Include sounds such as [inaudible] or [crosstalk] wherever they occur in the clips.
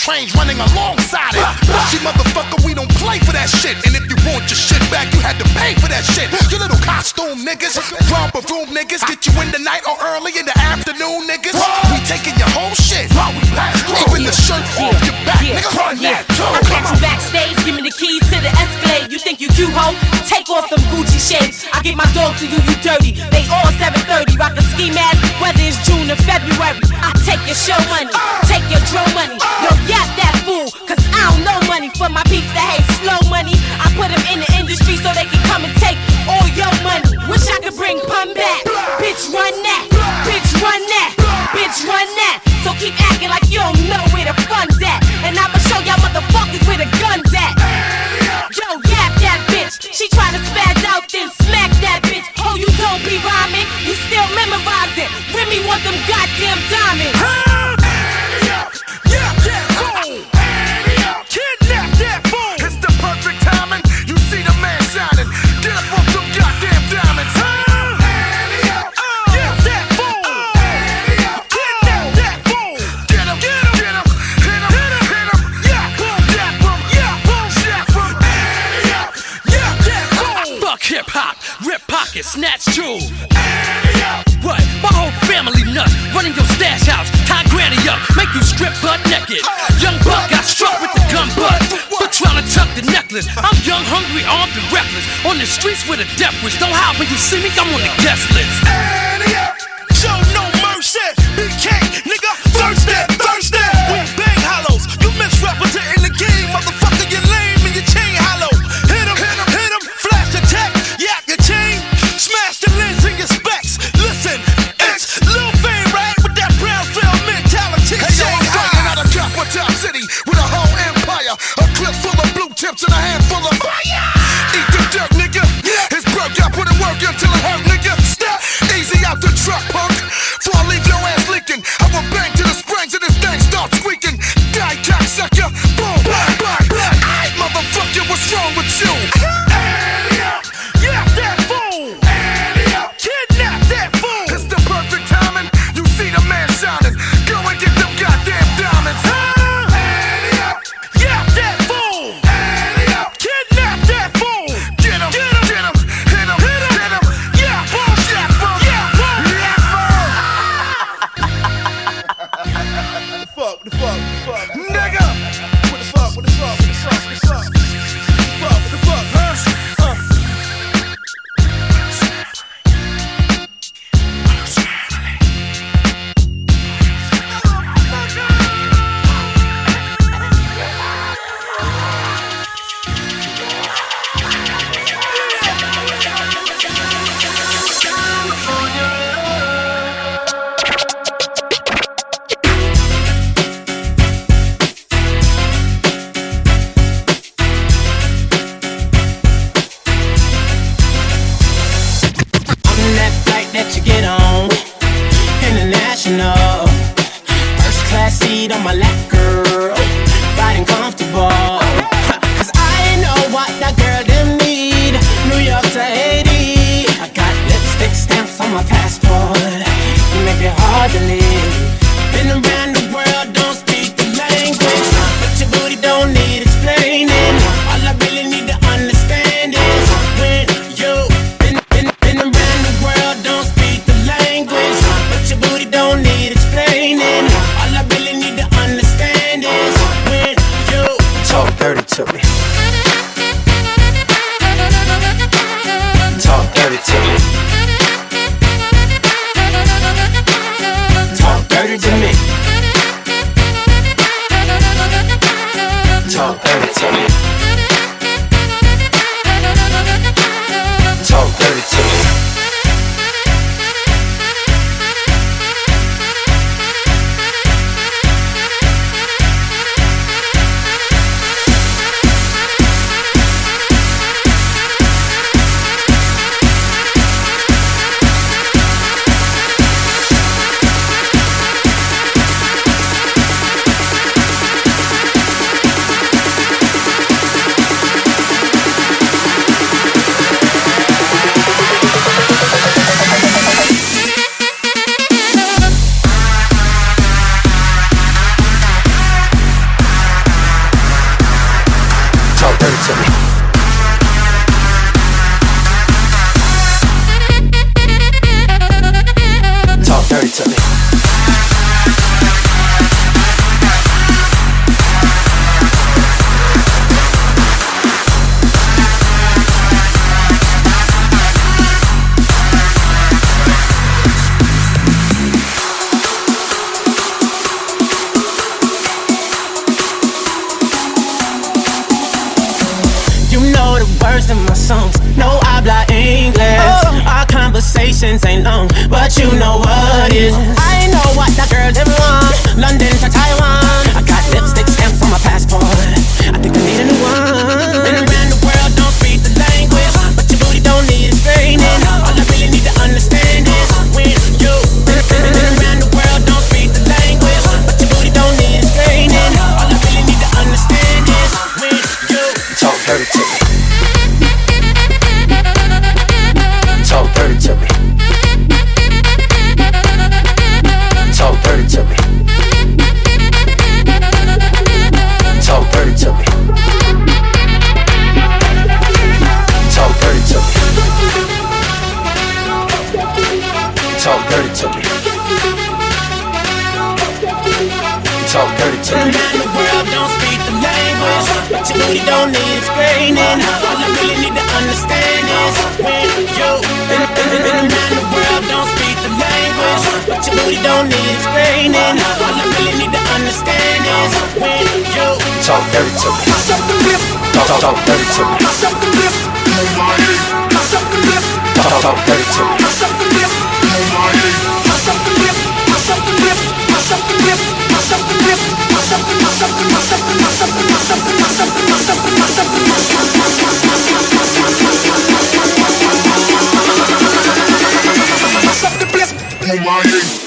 trains running alongside it. See, motherfucker, we don't play for that shit. And if you want your shit back, you had to pay for that shit. You little costume niggas, romper room niggas, get you in the night or early in the afternoon, niggas. We taking your whole shit while we pass. Even the shirt off your back, nigga, run that too. I catch you backstage, give me the keys to the Escalade. You think you cute, ho? Take off them Gucci shades. I get my dog to you, you dirty. They all 730, rock a ski mask, whether it's June or February. I take your show money, uh. take your dro money. Uh. For my peeps that hate slow money. I put them in the industry so they can come and take all your money. Wish I could bring pun back. Bitch, run that. Bitch, run that. Bitch, run that. So keep acting like you don't know where the fun's at. And I'ma show y'all motherfuckers where the gun's at. Yo, yap that bitch. She tryna spaz out, then smack that bitch. Oh, you don't be rhyming. You still memorizing. Remy want them goddamn diamonds. Snatch jewels. What? My whole family nuts, running your stash house, tie granny up, make you strip butt naked. Young buck got struck with the gun butt for trying to tuck the necklace. I'm young, hungry, armed, and reckless. On the streets with a death wish. Don't hide when you see me, I'm on the guest list. Show no mercy. BK, nigga, conversations ain't long, but you know what is. I know what that girl them want. London to Taiwan. Talk dirty to me. Talk dirty to me. Oh my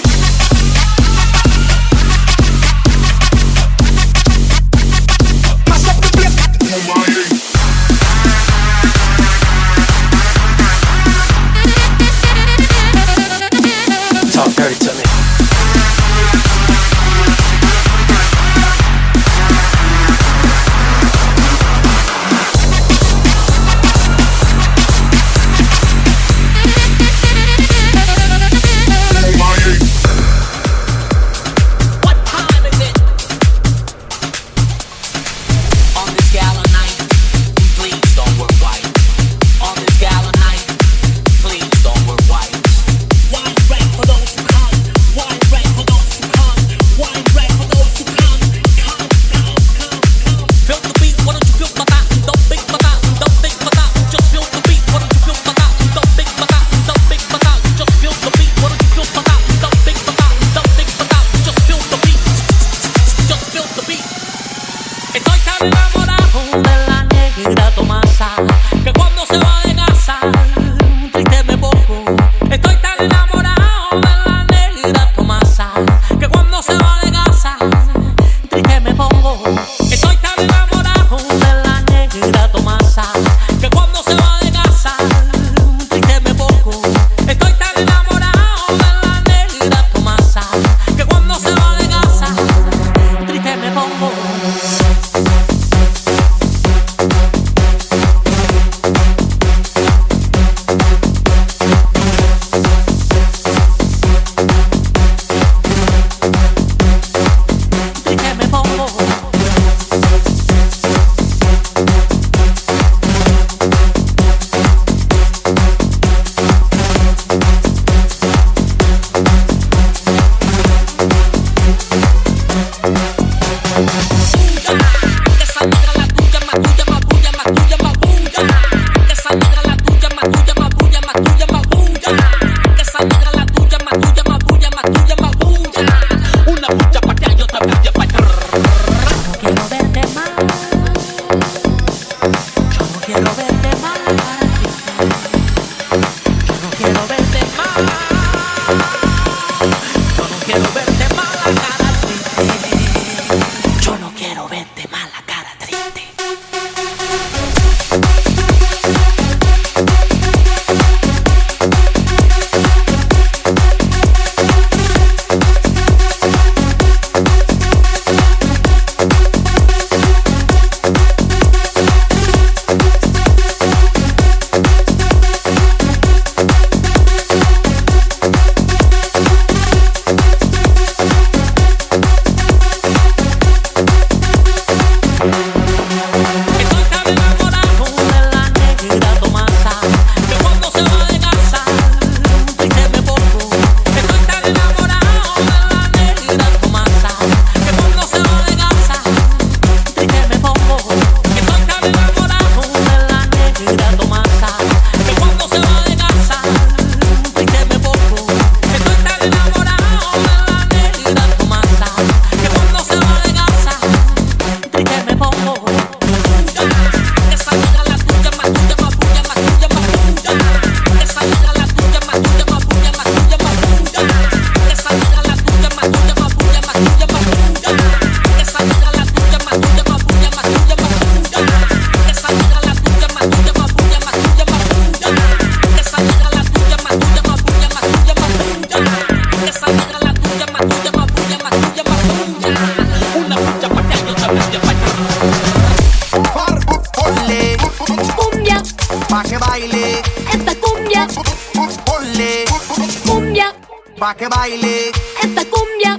pa' que baile. Esta cumbia.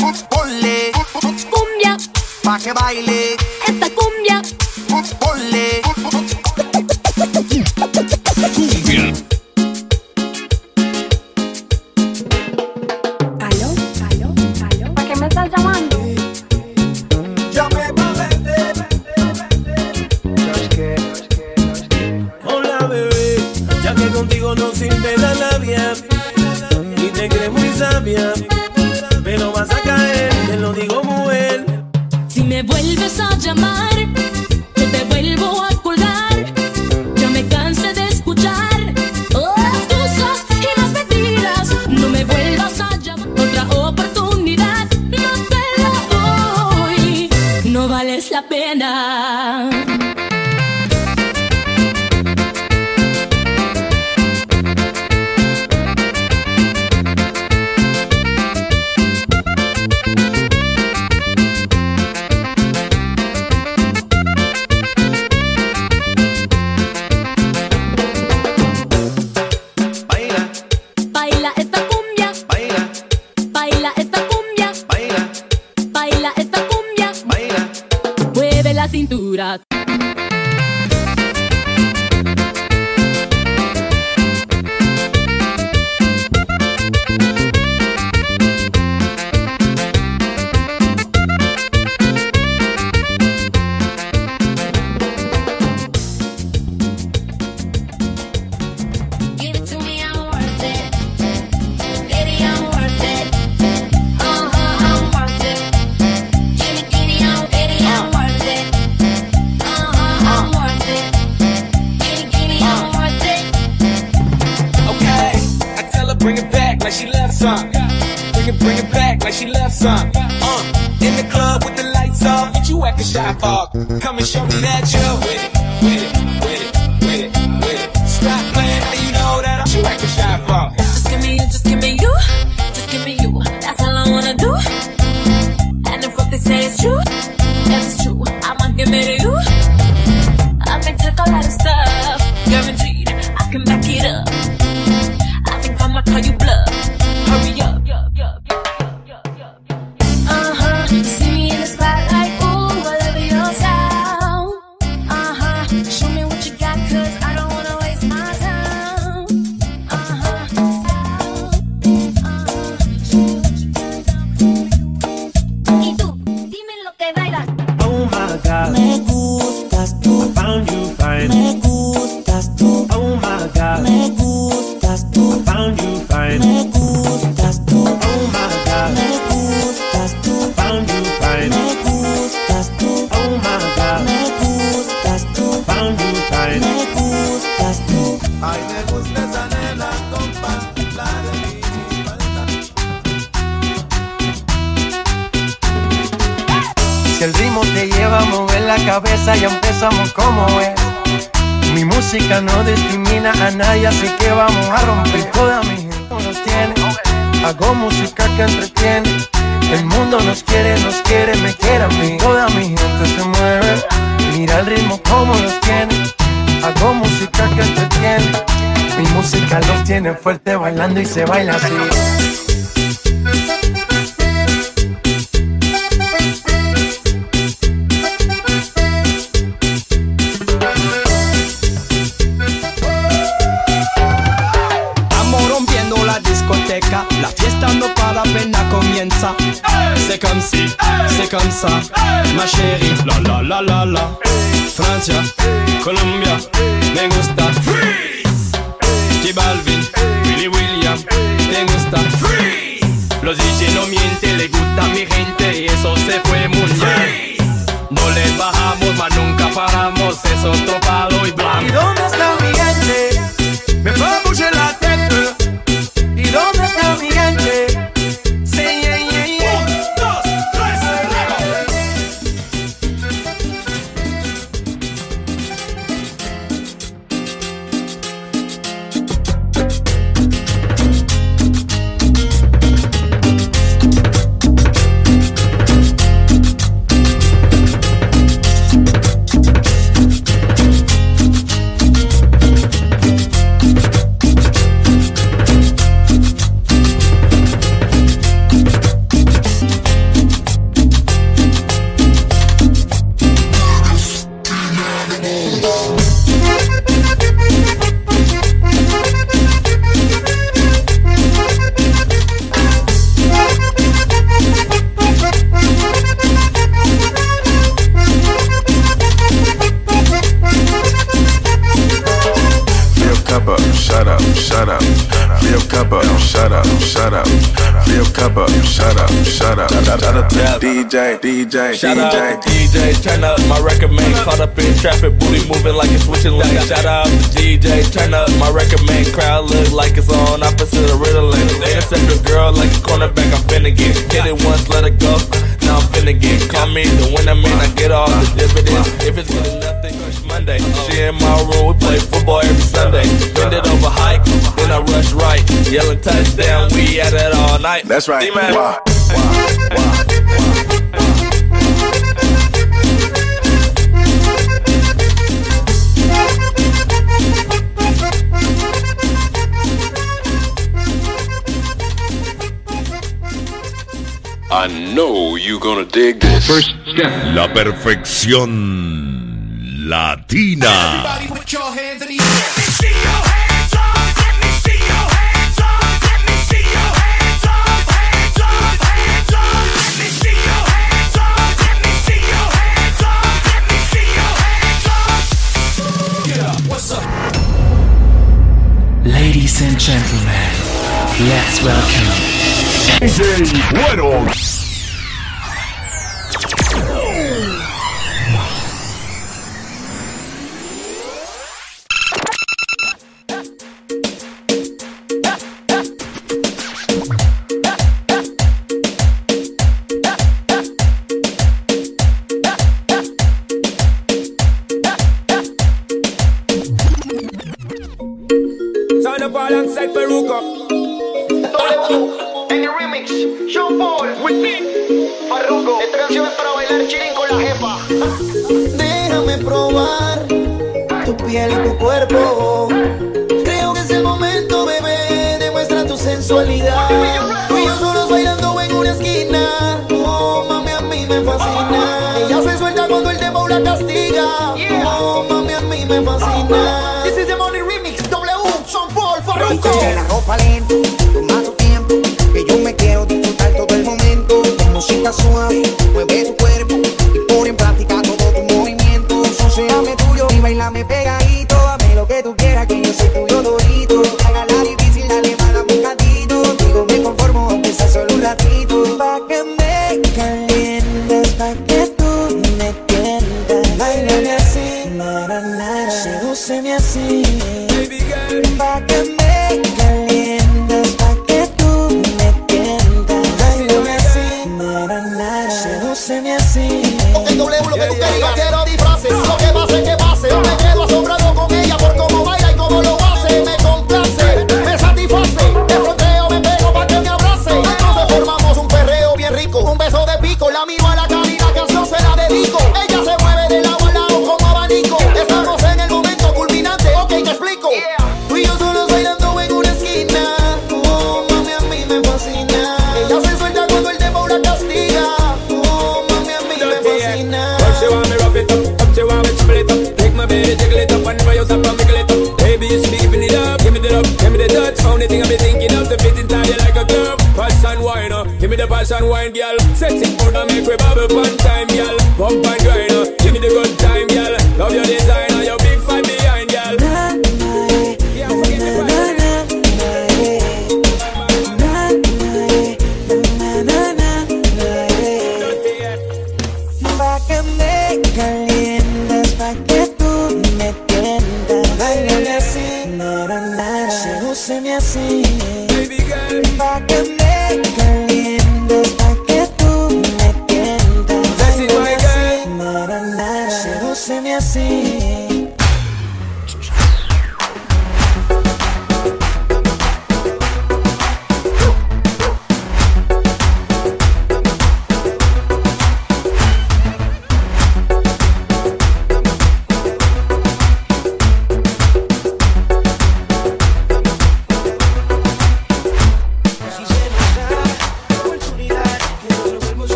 Oh, ponle. Cumbia. Pa' que baile. Esta cumbia. Oh, ponle. some. Bring it, bring it back like she left some. Uh, in the club with the lights off, get you acting shy fog. Come and show me that you're with it, with it, with it. Comme ça, ma chérie. La la la la la. Francia, Colombia, me gusta. DJ, Shout DJ. out to DJ, turn up my record man. Caught up in traffic, booty moving like it's switching lanes. Shout out to DJ, turn up my record man. Crowd look like it's on opposite of Ritalin. Intercept a girl like a cornerback, I'm finna get. Hit it once, let it go. Now I'm finna get. Call me the winner man, I get all the dividends. If it's enough, then crush Monday. She in my room, we play football every Sunday. Bend it over hike, then I rush right. Yelling touchdown, we at it all night. That's right. D-Man. Wah, wah, wah. I know you're gonna dig this. First step. La perfección latina. Everybody put your hands in the air. Let me see your hands up. Let me see your hands up. Let me see your hands up. Hands up. Hands up. Let me see your hands up. Let me see your hands up. Let me see your hands up. Yeah, what's up? Ladies and gentlemen, let's welcome DJ Bueno. This is the Money Remix, W, Sean Paul, la ropa lento, toma tu tiempo, que yo me quiero disfrutar todo el momento. Música suave, mueve tu cuerpo y pon en práctica todo tu movimiento. Sociame tuyo y bailame pega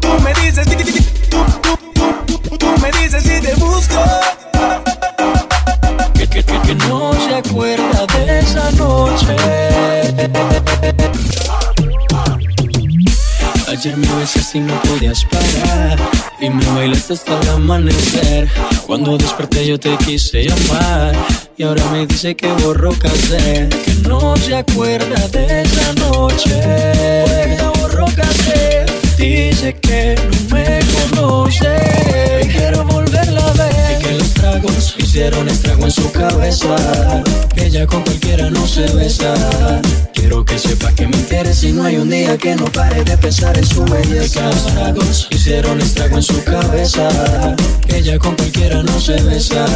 Tú me dices, tú, tú, tú, me dices si te busco. Que, que, que, que no se acuerda de esa noche. Ayer me besaste y no podías parar Y me bailaste hasta el amanecer Cuando desperté yo te quise llamar Y ahora me dice que borró casé Que no se acuerda de esa noche borró casé Dice que no me conoce. Y quiero volverla a ver. Y que los tragos hicieron estrago en su cabeza. Que ella con cualquiera no se besa. Quiero que sepa que me interesa y no hay un día que no pare de pensar en su belleza. Y que los tragos hicieron estrago en su cabeza. Que ella con cualquiera no se besa.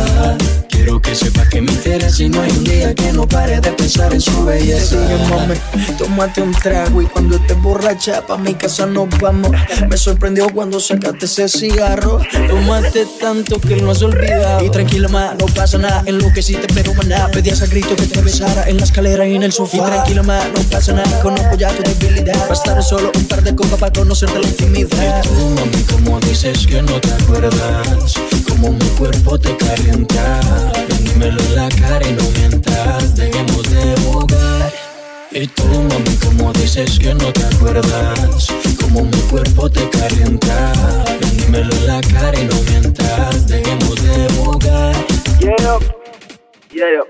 Quiero que sepa que me interesa y no hay un día que no pare de pensar en su belleza. Sigue, mami, tómate un trago y cuando estés borracha pa' mi casa nos vamos. Me sorprendió cuando sacaste ese cigarro. Tómate tanto que no has olvidado. Y tranquila, ma, no pasa nada. En lo que sí te pero maná. Pedías a grito que te besara en la escalera y en el sofá. Y tranquila, ma, no pasa nada. Conozco ya tu debilidad. Bastará solo un par de copas para conocerte la intimidad. Y tú, mami, como dices que no te acuerdas Como mi cuerpo te calienta. Dímelo en la cara y no mientas Dejemos de jugar. Y tú, mami, como dices que no te acuerdas Como mi cuerpo te calienta. Dímelo en la cara y no mientas Dejemos de jugar. Yeah, yeah.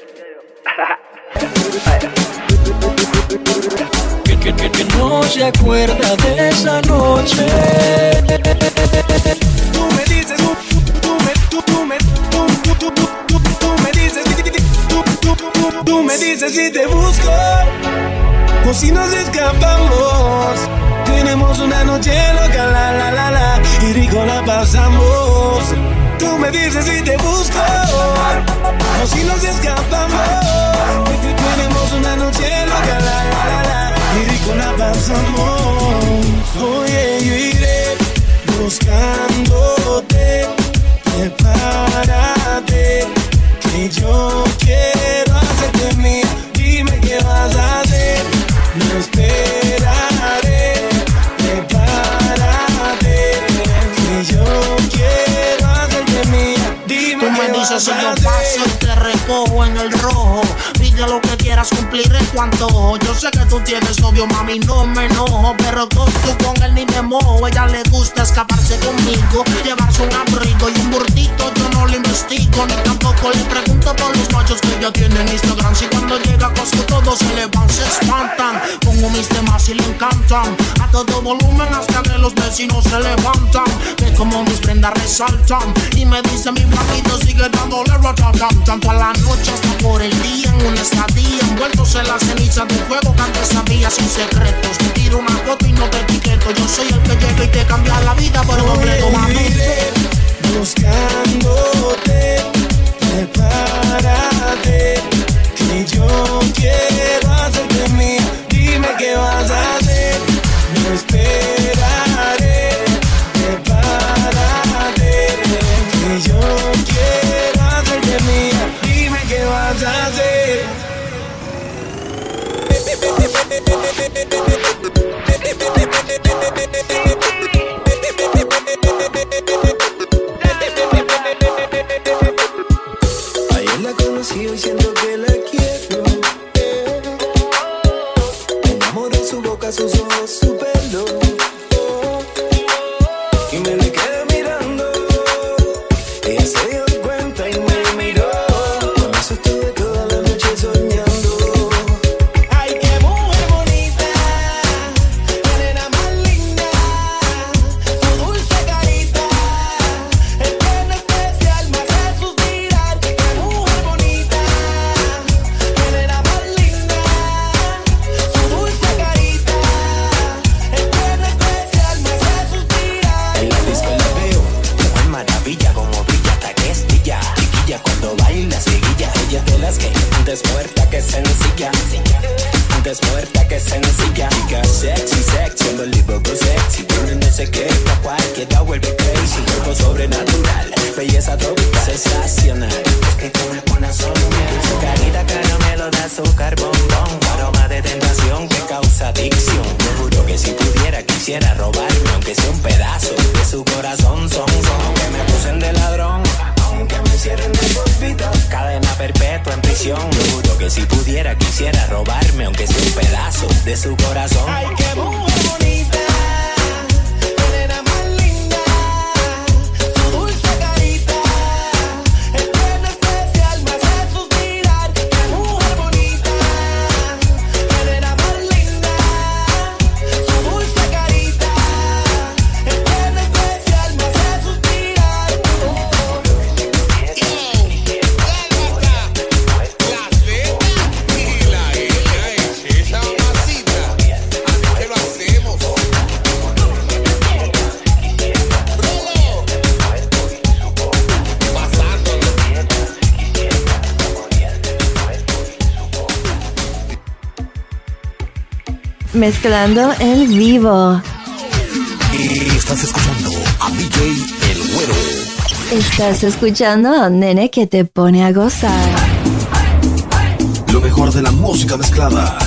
que, que, que, que no se acuerda de esa noche tú me, dices si te busco o si nos escapamos. Tenemos una noche loca, la la la la, y rico la pasamos. Tú me dices si te busco o si nos escapamos. Tenemos una noche loca, la la la la, y rico la pasamos. Oye, yo iré buscándote. Prepárate, que yo quiero hacerte mía. Dime qué vas a hacer. No esperaré. Prepárate, que yo quiero hacerte mía. Dime Tú me qué dices vas si a yo paso y te recojo en el rojo. Pide lo que quieras, cumpliré tu antojo. Yo sé que tú tienes novio, mami, no me enojo. Pero tú, tú con él ni me mojo. Ella le gusta escaparse conmigo, llevarse un abrigo y un burtito. Yo no le investigo, ni tampoco le pregunto por los machos que ella tiene en Instagram. Si cuando llega a Costco todos se le van, se espantan. Pongo mis temas y le encantan. A todo volumen hasta que los vecinos se levantan. Ve como mis prendas resaltan. Y me dice mi blanquito sigue dándole ratatam. Tanto a la noche hasta por el día en una estadía. Envueltos en la ceniza de un fuego que antes sabía sin secretos. Te tiro una foto y no te etiqueto. Yo soy el que llega y te cambia la vida por completo, mami. buscándote. Prepárate, que yo quiero hacerte mía. Dime qué vas a hacer. No esperaré. Ayer la conocí y siento que la quiero. Me enamoré de su boca, sus ojos, su pelo. mezclando en vivo. Estás escuchando a DJ El Güero. Estás escuchando a nene que te pone a gozar. Lo mejor de la música mezclada.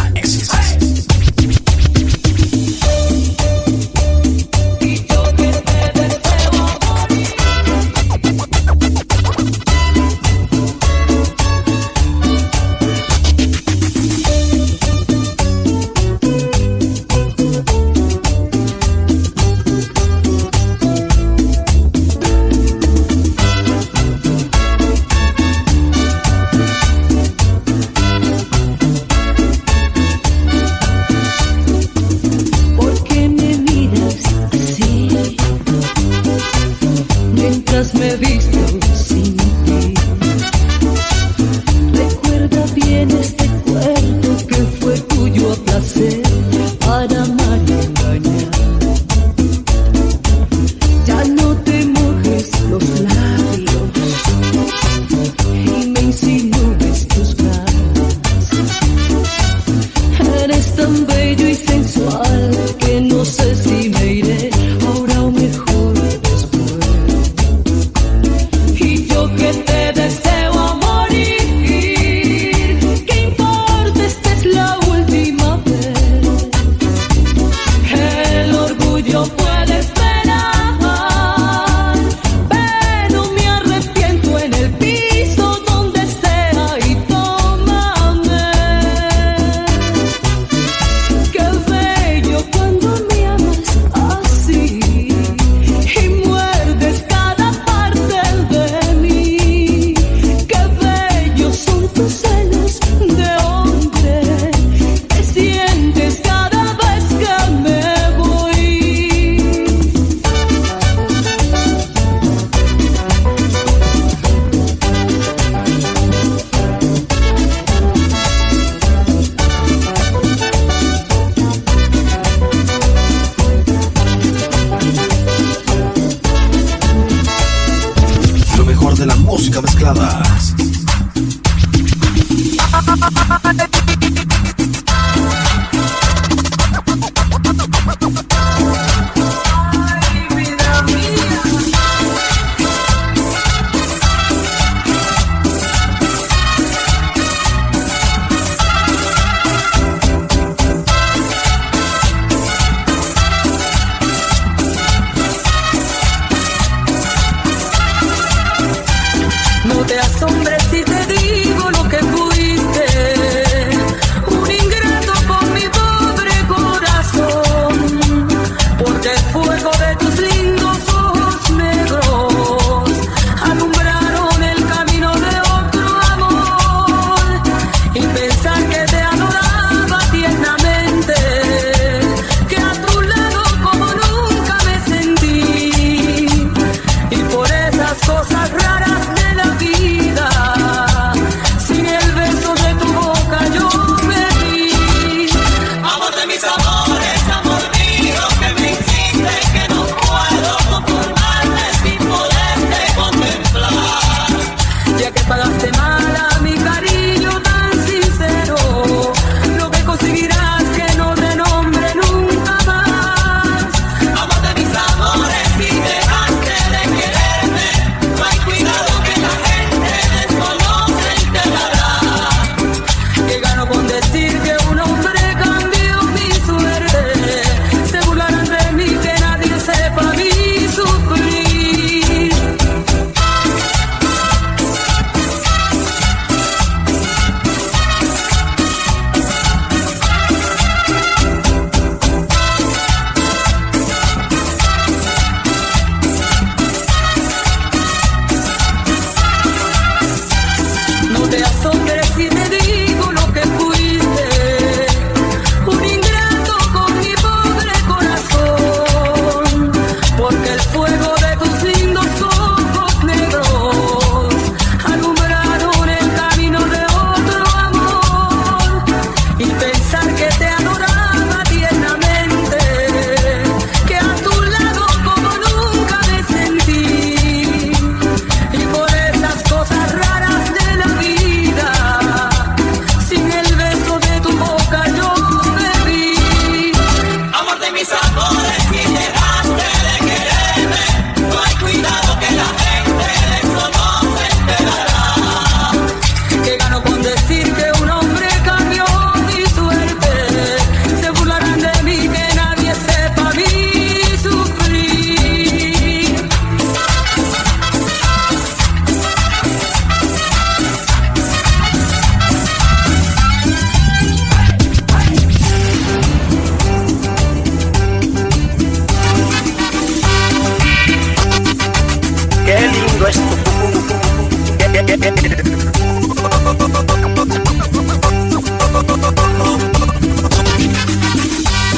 nuestro.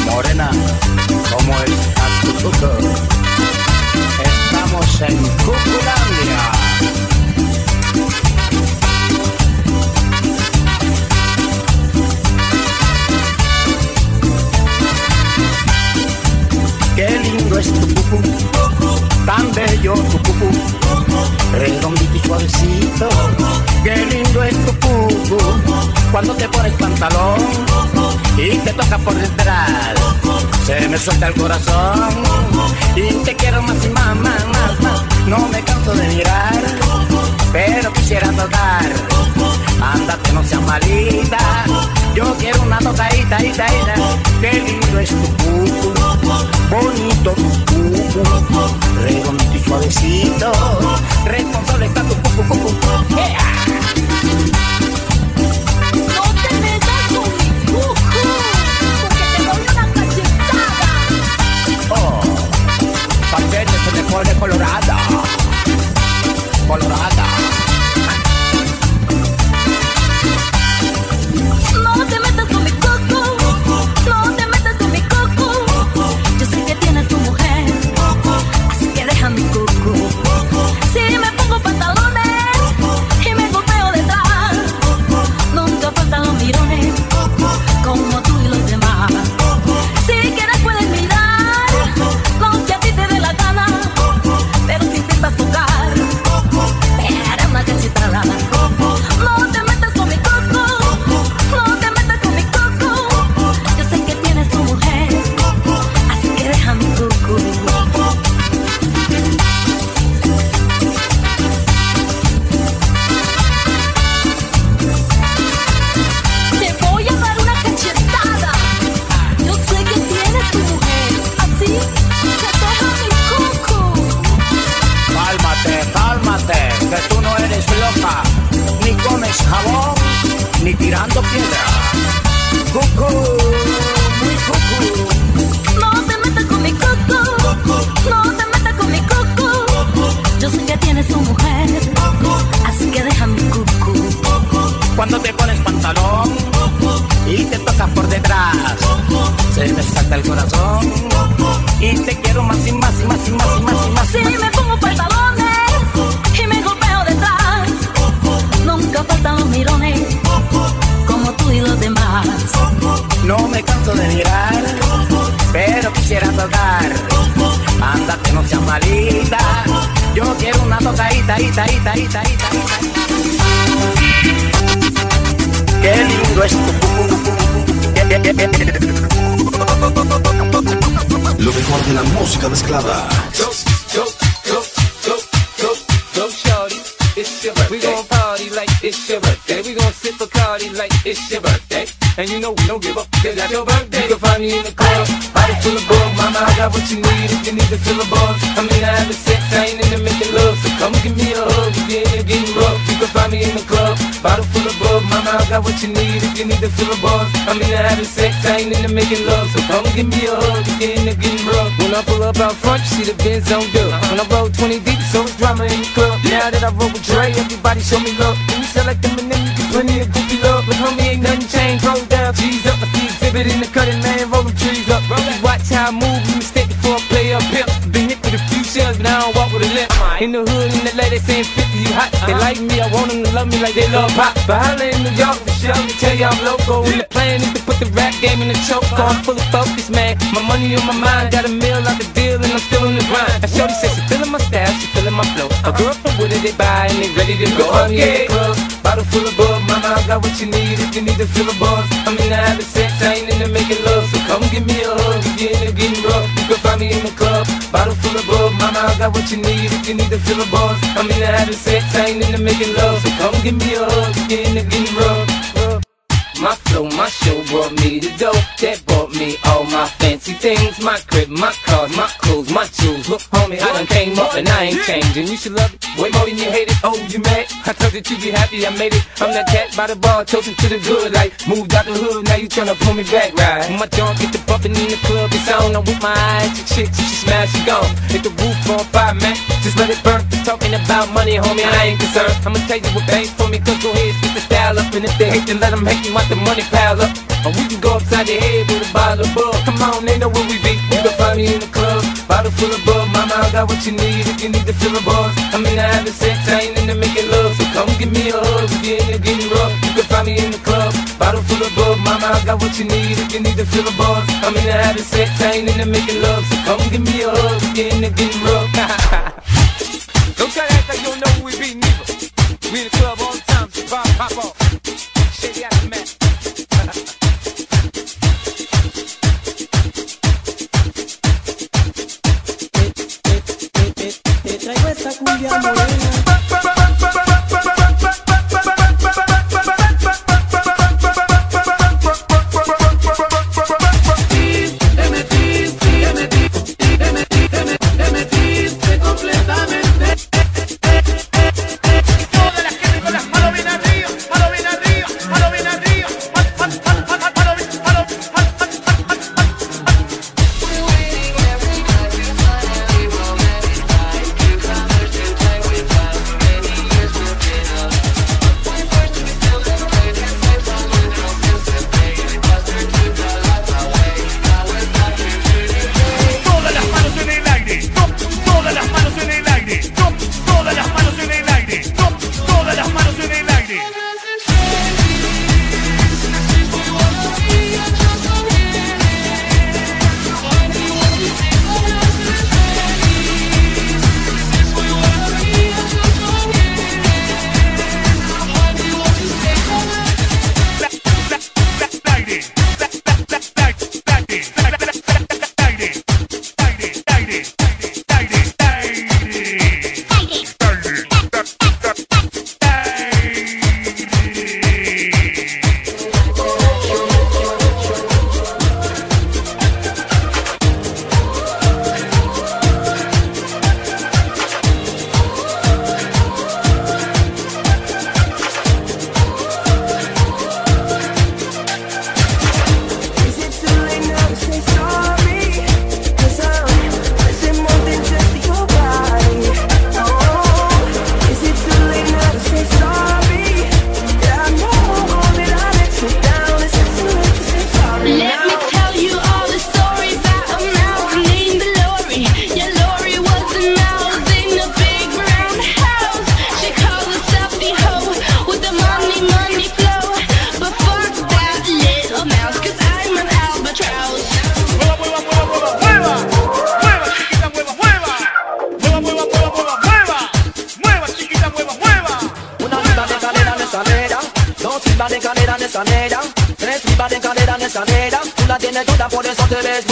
Morena, como el estatuto, estamos en pantalón y te toca por detrás. Se me suelta el corazón y te quiero más y más, más, más, más. No me canso de mirar, pero quisiera tocar. Ándate, no seas malita. Yo quiero una tocadita, ita, ita. Qué lindo es tu cucu, bonito tu cucu, redondito y suavecito. Responsable está tu cucu, cucu. Se me pone colorada. Colorada. Give me a hug you're into getting rough. When I pull up out front, you see the Benz on dub. When I roll 20 deep, so it's drama in the club. Now that I roll with Dre, everybody show me love. When you sell like them and you get plenty of goofy love. But homie, ain't nothing changed. Roll down, G's up. I see exhibit in the cutting, man. Roll them trees up. Just watch how I move, you mistake before I play up pimp. Been hit with a few shells, but I don't walk with a limp. In the hood, in the lady saying 50, you hot. They like me, I want them to love me like they love pop. But holla in New York for sure, let me tell you I'm local. And the plan is to put the rap game in the choke. I'm full of focus, man. My money on my mind, got a meal out the deal, and I'm still in the grind. And Shorty said she feeling my style, she feeling my flow. A girl from Wooded, they buy and they ready to go. Up, yeah, club, bottle full of bug. Mama, I got what you need if you need to fill a buzz. I mean, I have a sex, I ain't into making love. So come give me a hug if you're into getting rough. You can find me in the club, bottle full of bug. Mama, I got what you need if you need to fill a buzz. I mean, I have a sex, I ain't into making love. So come give me a hug if you're into getting. My flow, my show brought me the dough. That bought me all my fancy things. My crib, my cars, my clothes, my shoes Look, homie, I done came up and I ain't changing. You should love it way more than you hate it. Oh, you mad? I thought that you'd be happy I made it. I'm that cat by the bar, toasting to the good. Like, moved out the hood, now you tryna pull me back, right? When my junk get the bumping in the club, it's on. I'm with my eyes to chicks, she smash, she gone. Hit the roof on fire, man. Just let it burn. Talking about money, homie, I ain't concerned. I'ma tell you what pays for me, cause go ahead, And if they hate, then let them hate me, watch the money pile up. We can go upside the head with a bottle of bug. Come on, they know where we be. You can find me in the club, bottle full of bug. Mama, I got what you need if you need to fill a buzz. I mean, I have sex, I ain't into making love. So come give me a hug if you're into getting rough. You can find me in the club, bottle full of bug. Mama, I got what you need if you need to fill a buzz. I mean, I have sex, I ain't into making love. So come give me a hug if you're into getting rough. [laughs] don't try to act like you don't know who we be, neither. We in the club all the time, so pop, pop off. Colombia morena. I'm pour for this.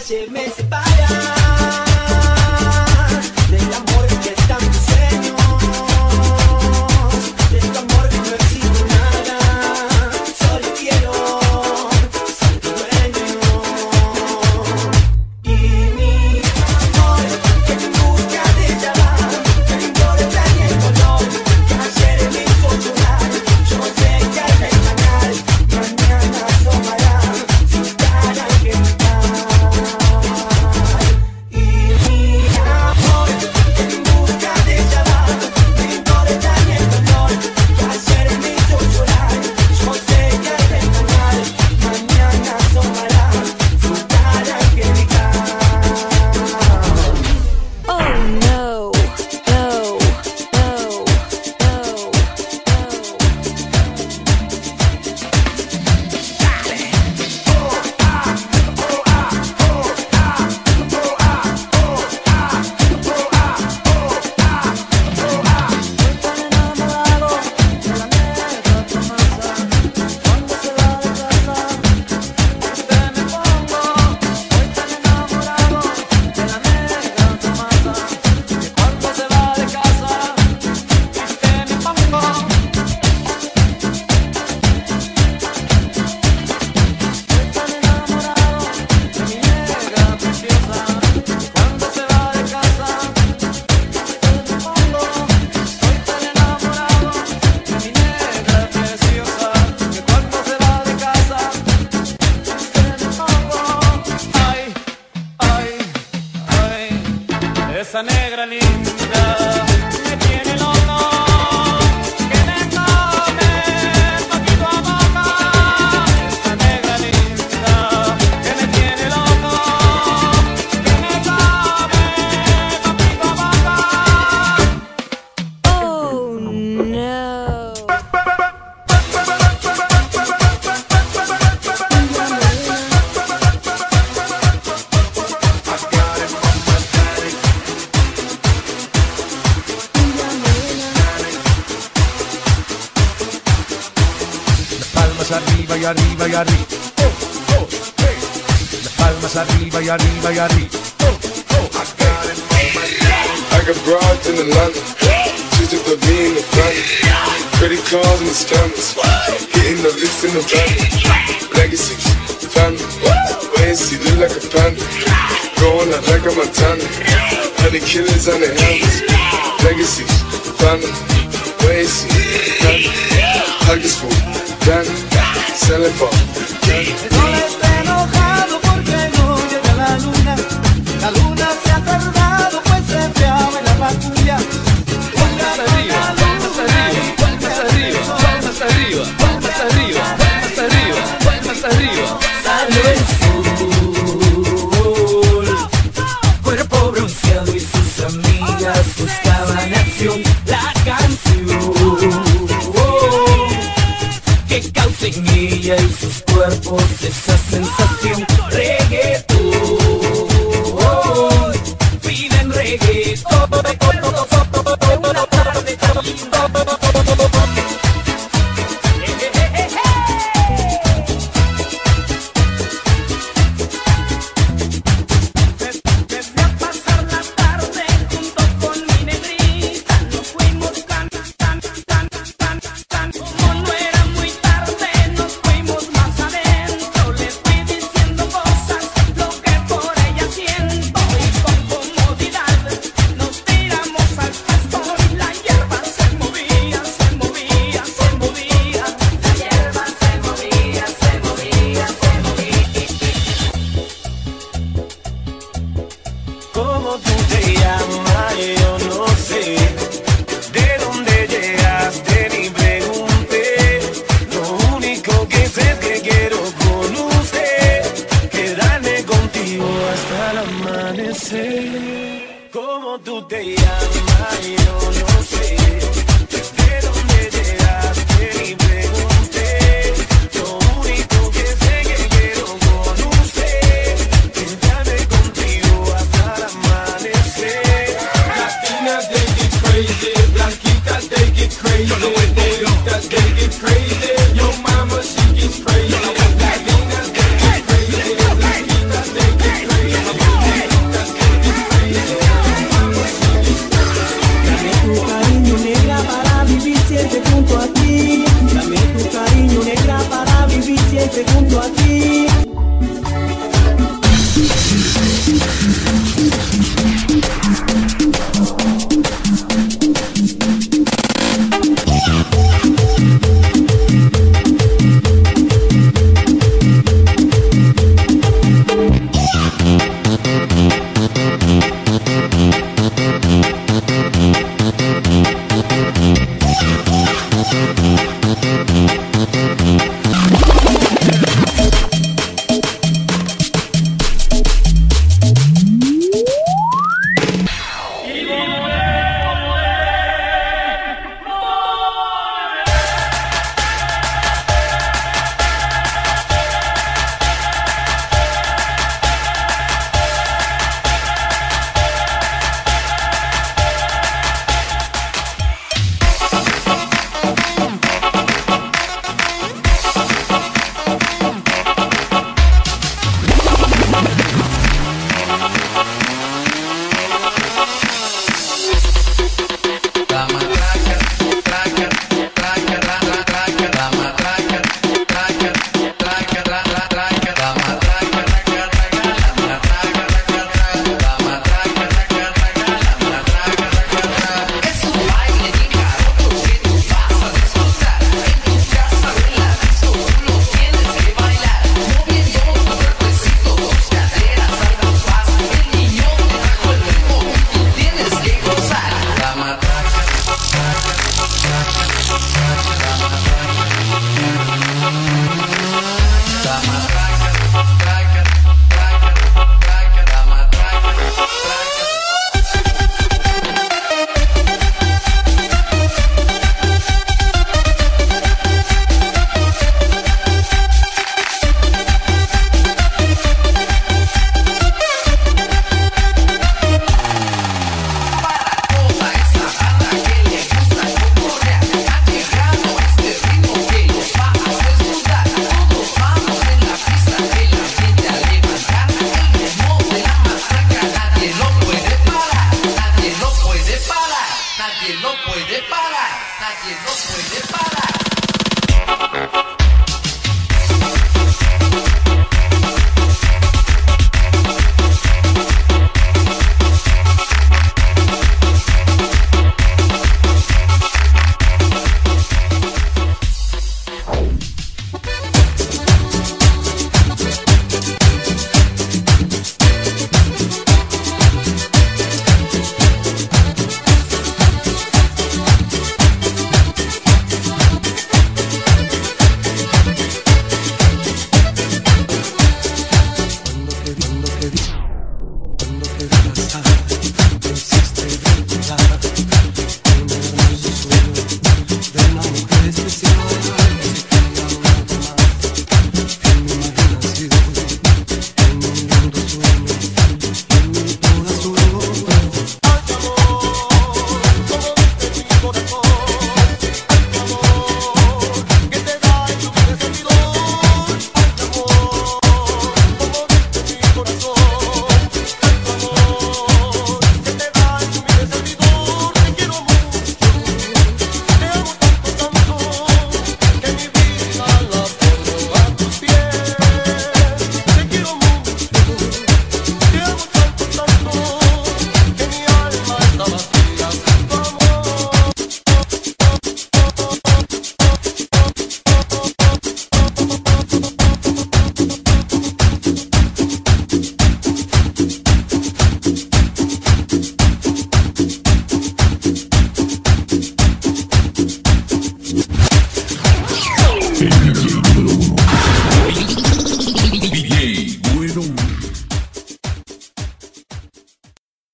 gemer, se parar. Honey foi deparar.